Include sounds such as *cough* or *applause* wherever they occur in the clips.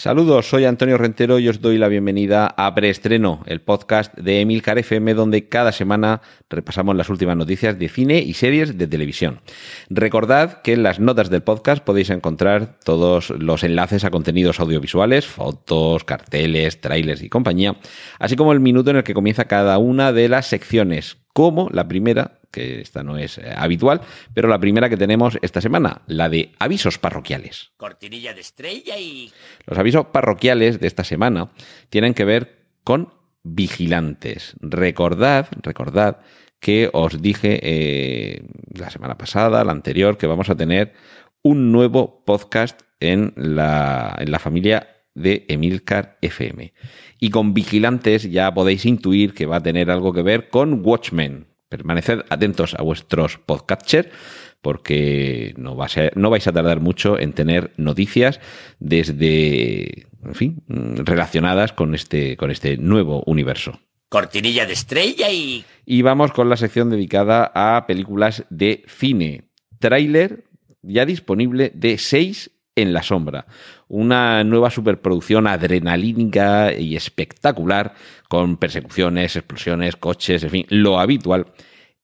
Saludos, soy Antonio Rentero y os doy la bienvenida a Preestreno, el podcast de Emilcar FM, donde cada semana repasamos las últimas noticias de cine y series de televisión. Recordad que en las notas del podcast podéis encontrar todos los enlaces a contenidos audiovisuales, fotos, carteles, trailers y compañía, así como el minuto en el que comienza cada una de las secciones, como la primera que esta no es eh, habitual, pero la primera que tenemos esta semana, la de avisos parroquiales. Cortinilla de estrella y... Los avisos parroquiales de esta semana tienen que ver con vigilantes. Recordad, recordad que os dije eh, la semana pasada, la anterior, que vamos a tener un nuevo podcast en la, en la familia de Emilcar FM. Y con vigilantes ya podéis intuir que va a tener algo que ver con Watchmen, permaneced atentos a vuestros podcatchers porque no, va a ser, no vais a tardar mucho en tener noticias desde, en fin, relacionadas con este, con este nuevo universo. Cortinilla de estrella y... Y vamos con la sección dedicada a películas de cine. Tráiler ya disponible de 6 en la sombra. Una nueva superproducción adrenalínica y espectacular, con persecuciones, explosiones, coches, en fin, lo habitual,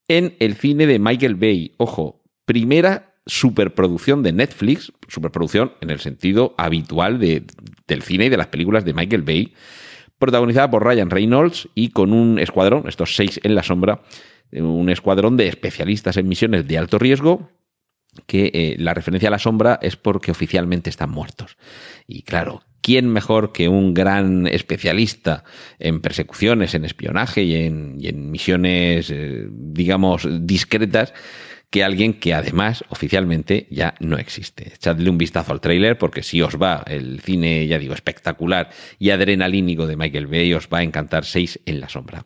en el cine de Michael Bay. Ojo, primera superproducción de Netflix, superproducción en el sentido habitual de, del cine y de las películas de Michael Bay, protagonizada por Ryan Reynolds y con un escuadrón, estos seis en la sombra, un escuadrón de especialistas en misiones de alto riesgo que eh, la referencia a la sombra es porque oficialmente están muertos. Y claro, ¿quién mejor que un gran especialista en persecuciones, en espionaje y en, misiones, eh, digamos, discretas? Que alguien que además oficialmente ya no existe. Echadle un vistazo al tráiler porque si os va el cine, ya digo, espectacular y adrenalínico de Michael Bay, os va a encantar Seis en la sombra.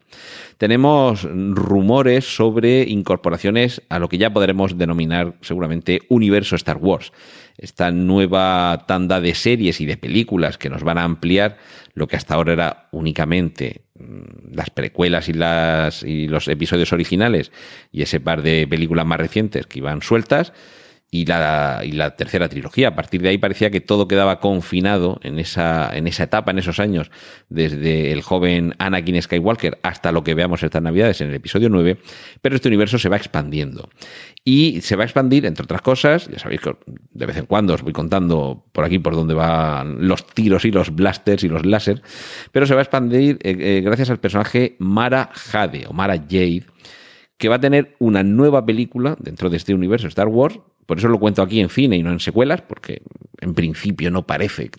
Tenemos rumores sobre incorporaciones a lo que ya podremos denominar seguramente universo Star Wars esta nueva tanda de series y de películas que nos van a ampliar lo que hasta ahora era únicamente las precuelas y, las, y los episodios originales y ese par de películas más recientes que iban sueltas y la, y la tercera trilogía. A partir de ahí parecía que todo quedaba confinado en esa, en esa etapa, en esos años, desde el joven Anakin Skywalker hasta lo que veamos estas navidades en el episodio 9, pero este universo se va expandiendo. Y se va a expandir, entre otras cosas, ya sabéis que de vez en cuando os voy contando por aquí por dónde van los tiros y los blasters y los láser, pero se va a expandir eh, eh, gracias al personaje Mara Jade o Mara Jade, que va a tener una nueva película dentro de este universo Star Wars por eso lo cuento aquí en cine y no en secuelas, porque en principio no parece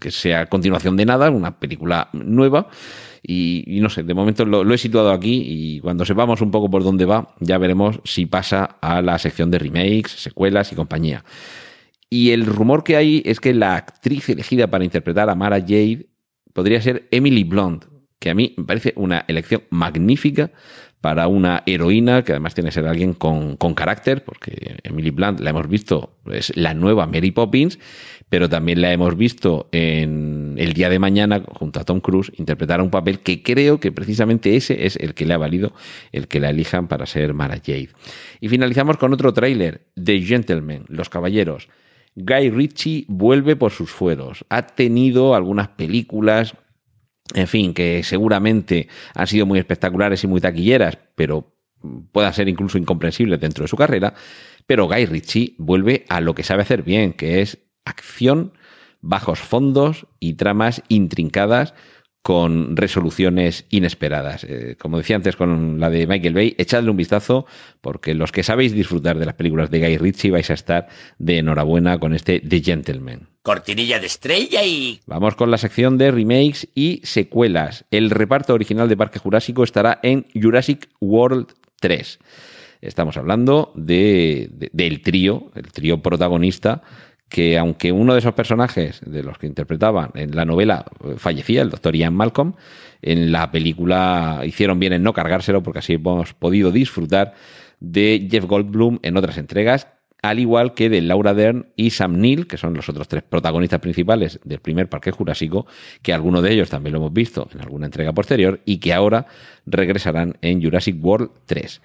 que sea continuación de nada, una película nueva. Y, no sé, de momento lo, he situado aquí y cuando sepamos un poco por dónde va, ya veremos si pasa a la sección de remakes, secuelas y compañía. Y el rumor que hay es que la actriz elegida para interpretar a Mara Jade podría ser Emily Blunt, que a mí me parece una elección magnífica para una heroína que además tiene que ser alguien con, carácter, porque Emily Blunt la hemos visto, es la nueva Mary Poppins, pero también la hemos visto en El Día de Mañana junto a Tom Cruise interpretar un papel que creo que precisamente ese es el que le ha valido el que la elijan para ser Mara Jade. Y finalizamos con otro tráiler, The Gentleman, Los Caballeros. Guy Ritchie vuelve por sus fueros. Ha tenido algunas películas en fin, que seguramente han sido muy espectaculares y muy taquilleras, pero puedan ser incluso incomprensibles dentro de su carrera. Pero Guy Ritchie vuelve a lo que sabe hacer bien, que es acción, bajos fondos y tramas intrincadas con resoluciones inesperadas. Eh, como decía antes con la de Michael Bay, echadle un vistazo porque los que sabéis disfrutar de las películas de Guy Ritchie vais a estar de enhorabuena con este The Gentleman. Cortinilla de estrella y... Vamos con la sección de remakes y secuelas. El reparto original de Parque Jurásico estará en Jurassic World 3. Estamos hablando de, del trío, el trío protagonista que aunque uno de esos personajes de los que interpretaban en la novela eh, fallecía, el doctor Ian Malcolm, en la película hicieron bien en no cargárselo porque así hemos podido disfrutar de Jeff Goldblum en otras entregas, al igual que de Laura Dern y Sam Neill, que son los otros tres protagonistas principales del primer Parque Jurásico, que alguno de ellos también lo hemos visto en alguna entrega posterior y que ahora regresarán en Jurassic World 3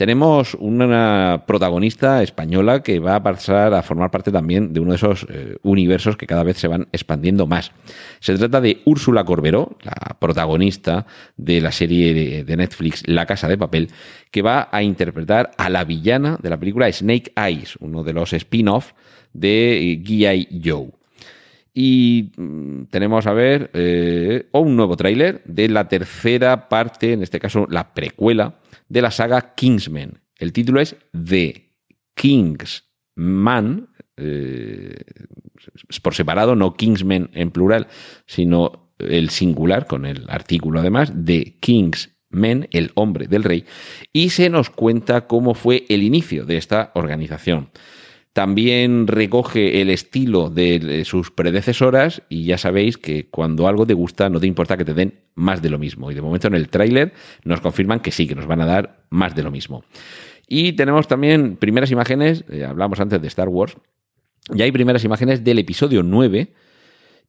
tenemos una protagonista española que va a pasar a formar parte también de uno de esos eh, universos que cada vez se van expandiendo más. Se trata de Úrsula Corberó, la protagonista de la serie de, Netflix La Casa de Papel, que va a interpretar a la villana de la película Snake Eyes, uno de los spin-off de G.I. Joe. Y mm, tenemos a ver eh, un nuevo tráiler de la tercera parte, en este caso la precuela, de la saga Kingsman. El título es The Kingsman, eh, por separado, no Kingsman en plural, sino el singular, con el artículo además, de Kingsman, el hombre del rey, y se nos cuenta cómo fue el inicio de esta organización. También recoge el estilo de sus predecesoras y ya sabéis que cuando algo te gusta no te importa que te den más de lo mismo. Y de momento en el tráiler nos confirman que sí, que nos van a dar más de lo mismo. Y tenemos también primeras imágenes, eh, hablamos antes de Star Wars, y hay primeras imágenes del episodio 9,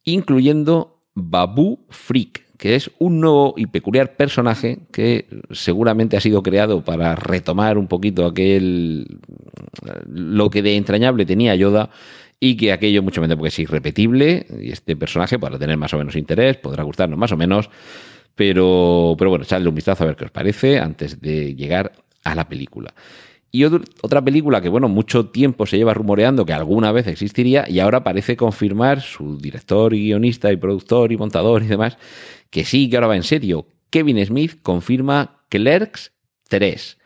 incluyendo Babu Freak, que es un nuevo y peculiar personaje que seguramente ha sido creado para retomar un poquito aquel lo que de entrañable tenía Yoda y que aquello mucho menos porque es irrepetible y este personaje podrá tener más o menos interés, podrá gustarnos más o menos, pero, pero bueno, echadle un vistazo a ver qué os parece antes de llegar a la película. Y otra película que, bueno, mucho tiempo se lleva rumoreando que alguna vez existiría y ahora parece confirmar su director y guionista y productor y montador y demás, que sí, que ahora va en serio. Kevin Smith confirma Clerks 3.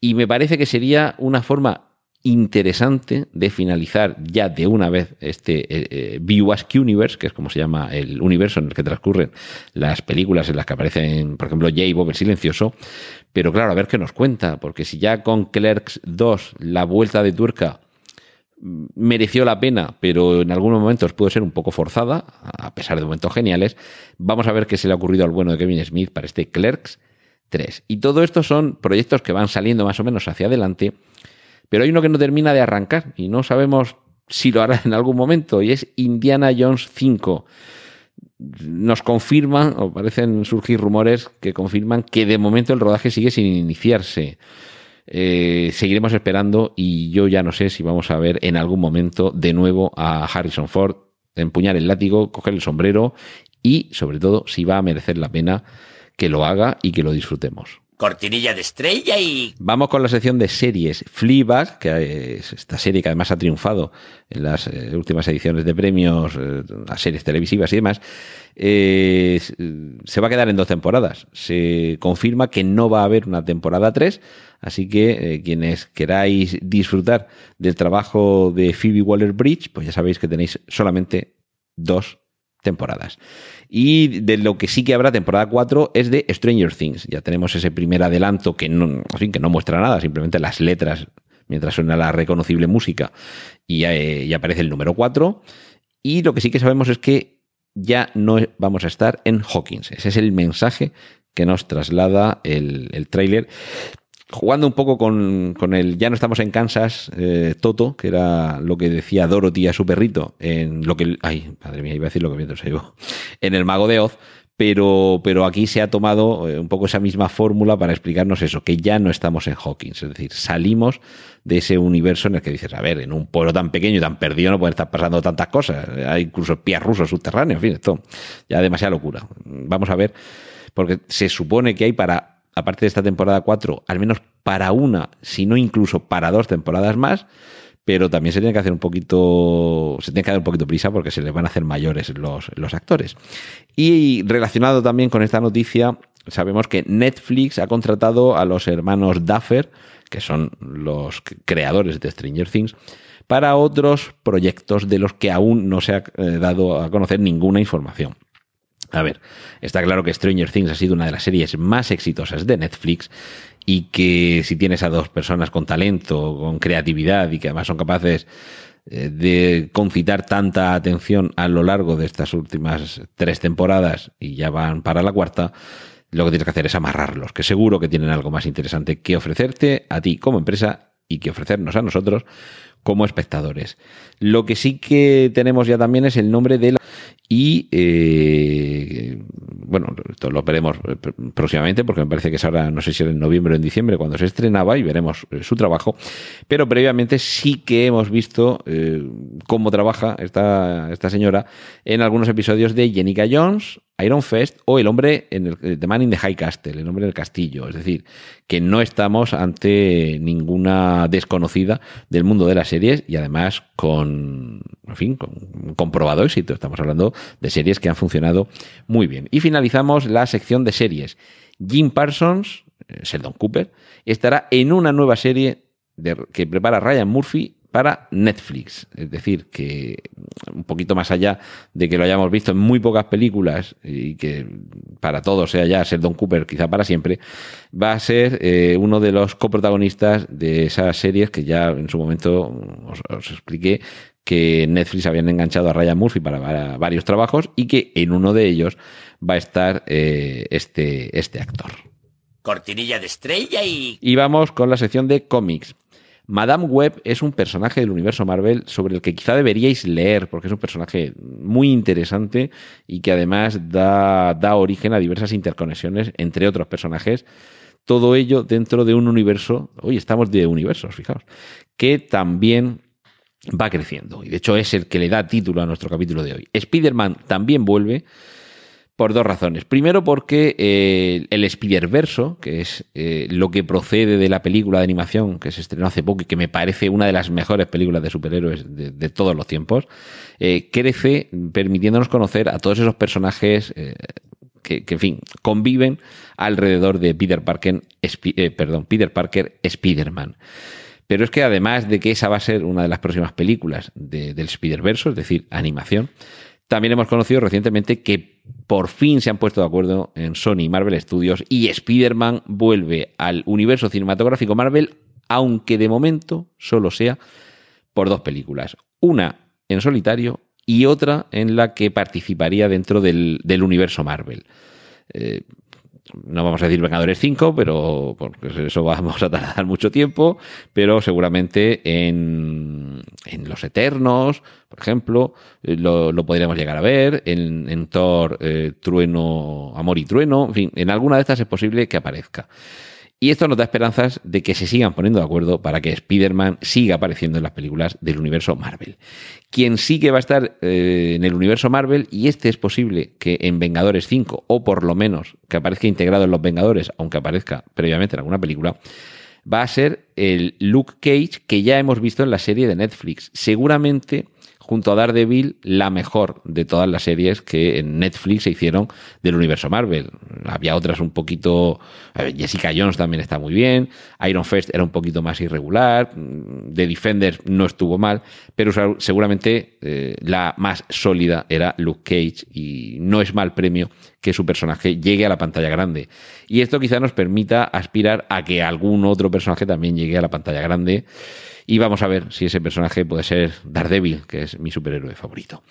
Y me parece que sería una forma interesante de finalizar ya de una vez este eh, eh Universe, que es como se llama el universo en el que transcurren las películas en las que aparecen, por ejemplo, Jay Bob el Silencioso. Pero claro, a ver qué nos cuenta, porque si ya con Clerks 2 la vuelta de tuerca mereció la pena, pero en algunos momentos pudo ser un poco forzada, a pesar de momentos geniales, vamos a ver qué se le ha ocurrido al bueno de Kevin Smith para este Clerks 3. Y todo esto son proyectos que van saliendo más o menos hacia adelante pero hay uno que no termina de arrancar y no sabemos si lo hará en algún momento y es Indiana Jones 5. Nos confirman, o parecen surgir rumores que confirman que de momento el rodaje sigue sin iniciarse. Eh, seguiremos esperando y yo ya no sé si vamos a ver en algún momento de nuevo a Harrison Ford empuñar el látigo, coger el sombrero y sobre todo si va a merecer la pena que lo haga y que lo disfrutemos cortinilla de estrella y... Vamos con la sección de series. Fleabag, que es esta serie que además ha triunfado en las eh, últimas ediciones de premios, eh, a series televisivas y demás, eh, se va a quedar en dos temporadas. Se confirma que no va a haber una temporada 3, así que quienes queráis disfrutar del trabajo de Phoebe Waller-Bridge, pues ya sabéis que tenéis solamente dos temporadas. Y de lo que sí que habrá temporada 4 es de Stranger Things. Ya tenemos ese primer adelanto que no, que no muestra nada, simplemente las letras mientras suena la reconocible música y, eh, ya aparece el número 4. Y lo que sí que sabemos es que ya no vamos a estar en Hawkins. Ese es el mensaje que nos traslada el, el tráiler jugando un poco con, con, el ya no estamos en Kansas, eh, Toto, que era lo que decía Dorothy a su perrito, en lo que, ay, madre mía, iba a decir lo que mientras se llevó, *laughs* en el Mago de Oz, pero, pero aquí se ha tomado eh, un poco esa misma fórmula para explicarnos eso, que ya no estamos en Hawkins, es decir, salimos de ese universo en el que dices, a ver, en un pueblo tan pequeño y tan perdido no pueden estar pasando tantas cosas, hay incluso espías rusos subterráneos, en fin, esto ya demasiada locura. Vamos a ver, porque se supone que hay para aparte de esta temporada 4, al menos para una, si no incluso para dos temporadas más, pero también se tiene que hacer un poquito, se tiene que dar un poquito prisa porque se les van a hacer mayores los, los actores. Y relacionado también con esta noticia, sabemos que Netflix ha contratado a los hermanos Duffer, que son los creadores de Stranger Things, para otros proyectos de los que aún no se ha eh, dado a conocer ninguna información. A ver, está claro que Stranger Things ha sido una de las series más exitosas de Netflix y que si tienes a dos personas con talento, con creatividad y que además son capaces eh, de concitar tanta atención a lo largo de estas últimas tres temporadas y ya van para la cuarta, lo que tienes que hacer es amarrarlos, que seguro que tienen algo más interesante que ofrecerte a ti como empresa y que ofrecernos a nosotros como espectadores. Lo que sí que tenemos ya también es el nombre de la... Y eh, bueno, esto lo veremos eh, próximamente porque me parece que es ahora, no sé si era en noviembre o en diciembre cuando se estrenaba y veremos eh, su trabajo. Pero previamente sí que hemos visto cómo trabaja esta, esta señora en algunos episodios de Jenica Jones, Iron Fest o El hombre en el The Man in the High Castle, El hombre en el castillo. Es decir, que no estamos ante ninguna desconocida del mundo de las series y además con, en fin, con comprobado éxito. Estamos hablando de series que han funcionado muy bien. Y finalizamos la sección de series. Jim Parsons, eh, Sheldon Cooper, estará en una nueva serie que prepara Ryan Murphy para Netflix. Es decir, que un poquito más allá de que lo hayamos visto en muy pocas películas y que para todos sea ya ser Don Cooper quizá para siempre, va a ser eh, uno de los coprotagonistas de esas series que ya en su momento os, expliqué que Netflix habían enganchado a Ryan Murphy para, varios trabajos y que en uno de ellos va a estar eh, este, este actor. Cortinilla de estrella y... Y vamos con la sección de cómics. Madame Web es un personaje del universo Marvel sobre el que quizá deberíais leer, porque es un personaje muy interesante y que además da, da origen a diversas interconexiones entre otros personajes. Todo ello dentro de un universo, hoy estamos de universos, fijaos, que también va creciendo. Y de hecho es el que le da título a nuestro capítulo de hoy. Spider-Man también vuelve por dos razones. Primero porque eh, el Spider-Verso, que es eh, lo que procede de la película de animación que se estrenó hace poco y que me parece una de las mejores películas de superhéroes de, todos los tiempos, eh, crece permitiéndonos conocer a todos esos personajes que, en fin, conviven alrededor de Peter Parker, perdón, Peter Parker Spider-Man. Pero es que además de que esa va a ser una de las próximas películas del Spider-Verse, es decir, animación, también hemos conocido recientemente que por fin se han puesto de acuerdo en Sony y Marvel Studios y Spider-Man vuelve al universo cinematográfico Marvel, aunque de momento solo sea por dos películas. Una en solitario y otra en la que participaría dentro del, universo Marvel. Eh, no vamos a decir Vengadores 5, pero porque eso vamos a tardar *laughs* mucho tiempo, pero seguramente en, en Los Eternos, por ejemplo, eh, lo, podríamos llegar a ver, en, en Thor, eh, Trueno, Amor y Trueno, en fin, en alguna de estas es posible que aparezca. Y esto nos da esperanzas de que se sigan poniendo de acuerdo para que Spider-Man siga apareciendo en las películas del universo Marvel. Quien sí que va a estar eh, en el universo Marvel, y este es posible que en Vengadores 5, o por lo menos que aparezca integrado en los Vengadores, aunque aparezca previamente en alguna película, va a ser el Luke Cage que ya hemos visto en la serie de Netflix. Seguramente junto a Daredevil, la mejor de todas las series que en Netflix se hicieron del universo Marvel. Había otras un poquito. Jessica Jones también está muy bien. Iron Fist era un poquito más irregular. The Defender no estuvo mal. Pero seguramente eh, la más sólida era Luke Cage. Y no es mal premio que su personaje llegue a la pantalla grande. Y esto quizá nos permita aspirar a que algún otro personaje también llegue a la pantalla grande. Y vamos a ver si ese personaje puede ser Daredevil, que es mi superhéroe favorito.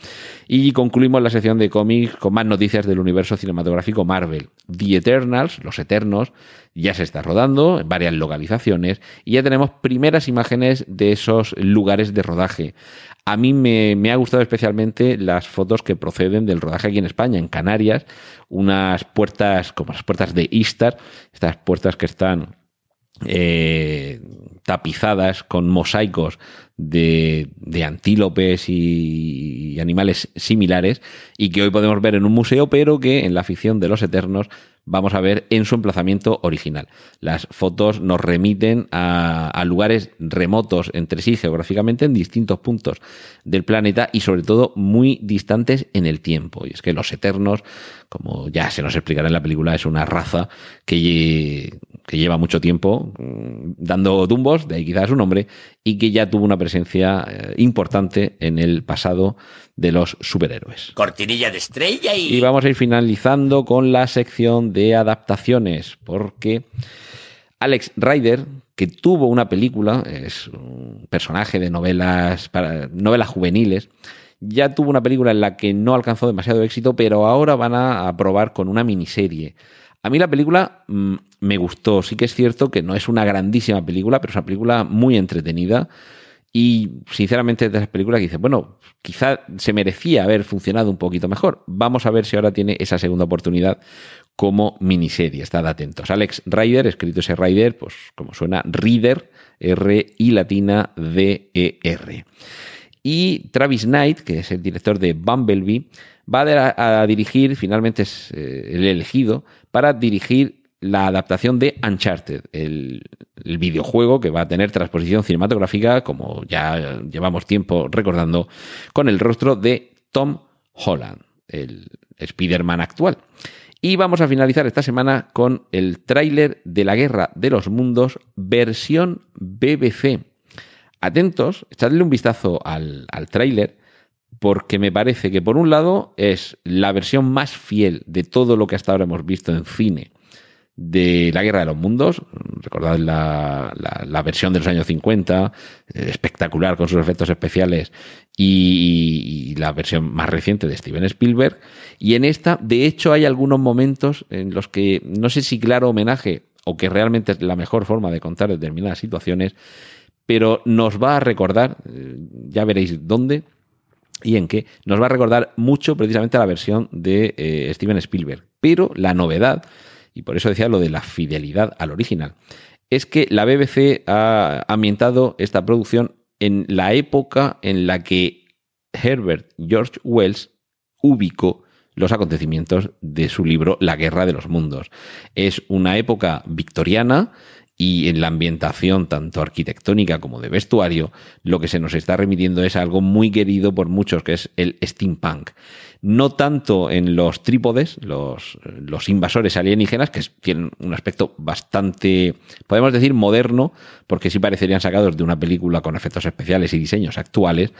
Y concluimos la sección de cómics con más noticias del universo cinematográfico Marvel. The Eternals, Los Eternos, ya se está rodando en varias localizaciones y ya tenemos primeras imágenes de esos lugares de rodaje. A mí me, me, ha gustado especialmente las fotos que proceden del rodaje aquí en España, en Canarias, unas puertas como las puertas de Istar, estas puertas que están eh, tapizadas con mosaicos de, antílopes y, animales similares y que hoy podemos ver en un museo, pero que en la ficción de los eternos vamos a ver en su emplazamiento original. Las fotos nos remiten a, lugares remotos entre sí geográficamente en distintos puntos del planeta y sobre todo muy distantes en el tiempo. Y es que los eternos, como ya se nos explicará en la película, es una raza que, que lleva mucho tiempo mm, dando tumbos, de ahí quizás su nombre, y que ya tuvo una presencia eh, importante en el pasado de los superhéroes. Cortinilla de estrella y... Y vamos a ir finalizando con la sección de adaptaciones, porque Alex Ryder, que tuvo una película, es un personaje de novelas, para, novelas juveniles, ya tuvo una película en la que no alcanzó demasiado éxito, pero ahora van a probar con una miniserie A mí la película mm, me gustó. Sí que es cierto que no es una grandísima película, pero es una película muy entretenida. Y sinceramente de esas películas que dice, bueno, quizá se merecía haber funcionado un poquito mejor. Vamos a ver si ahora tiene esa segunda oportunidad como miniserie. Estad atentos. Alex Ryder, escrito ese Ryder, pues como suena, Reader, R y latina D E R. Y Travis Knight, que es el director de Bumblebee, va a, dirigir, finalmente es eh, el elegido, para dirigir la adaptación de Uncharted, el, videojuego que va a tener transposición cinematográfica, como ya llevamos tiempo recordando, con el rostro de Tom Holland, el Spider-Man actual. Y vamos a finalizar esta semana con el tráiler de la Guerra de los Mundos versión BBC. Atentos, echadle un vistazo al tráiler porque me parece que por un lado es la versión más fiel de todo lo que hasta ahora hemos visto en cine de la Guerra de los Mundos. Recordad la, la, versión de los años 50, eh, espectacular con sus efectos especiales, y, y, la versión más reciente de Steven Spielberg. Y en esta, de hecho, hay algunos momentos en los que, no sé si claro homenaje o que realmente es la mejor forma de contar determinadas situaciones, pero nos va a recordar, eh, ya veréis dónde, y en qué nos va a recordar mucho precisamente a la versión de eh, Steven Spielberg. Pero la novedad y por eso decía lo de la fidelidad al original, es que la BBC ha ambientado esta producción en la época en la que Herbert George Wells ubicó los acontecimientos de su libro La Guerra de los Mundos. Es una época victoriana y en la ambientación tanto arquitectónica como de vestuario, lo que se nos está remitiendo es algo muy querido por muchos, que es el steampunk no tanto en los trípodes, los, los invasores alienígenas, que tienen un aspecto bastante, podemos decir, moderno, porque sí parecerían sacados de una película con efectos especiales y diseños actuales.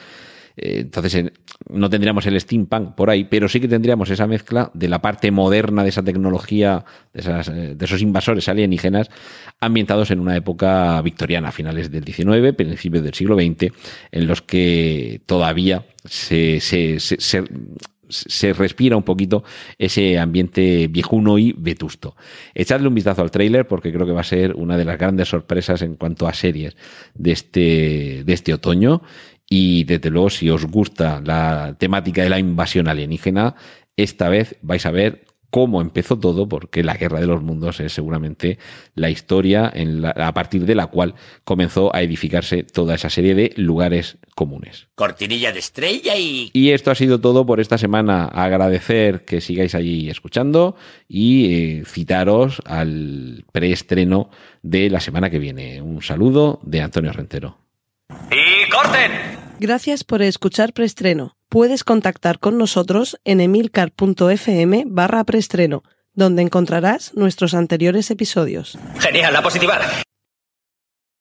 Eh, entonces no tendríamos el steampunk por ahí, pero sí que tendríamos esa mezcla de la parte moderna de esa tecnología, de, esas, eh, de esos invasores alienígenas, ambientados en una época victoriana, finales del XIX, principios del siglo XX, en los que todavía se, se, se, respira un poquito ese ambiente viejuno y vetusto. Echadle un vistazo al tráiler porque creo que va a ser una de las grandes sorpresas en cuanto a series de este, de este otoño. Y desde luego, si os gusta la temática de la invasión alienígena, esta vez vais a ver cómo empezó todo, porque la Guerra de los Mundos es seguramente la historia en la, a partir de la cual comenzó a edificarse toda esa serie de lugares comunes. Cortinilla de estrella y... Y esto ha sido todo por esta semana. Agradecer que sigáis allí escuchando y eh, citaros al preestreno de la semana que viene. Un saludo de Antonio Rentero. ¡Y corten! Gracias por escuchar preestreno. Puedes contactar con nosotros en emilcar.fm barra preestreno, donde encontrarás nuestros anteriores episodios. Genial, a positivar.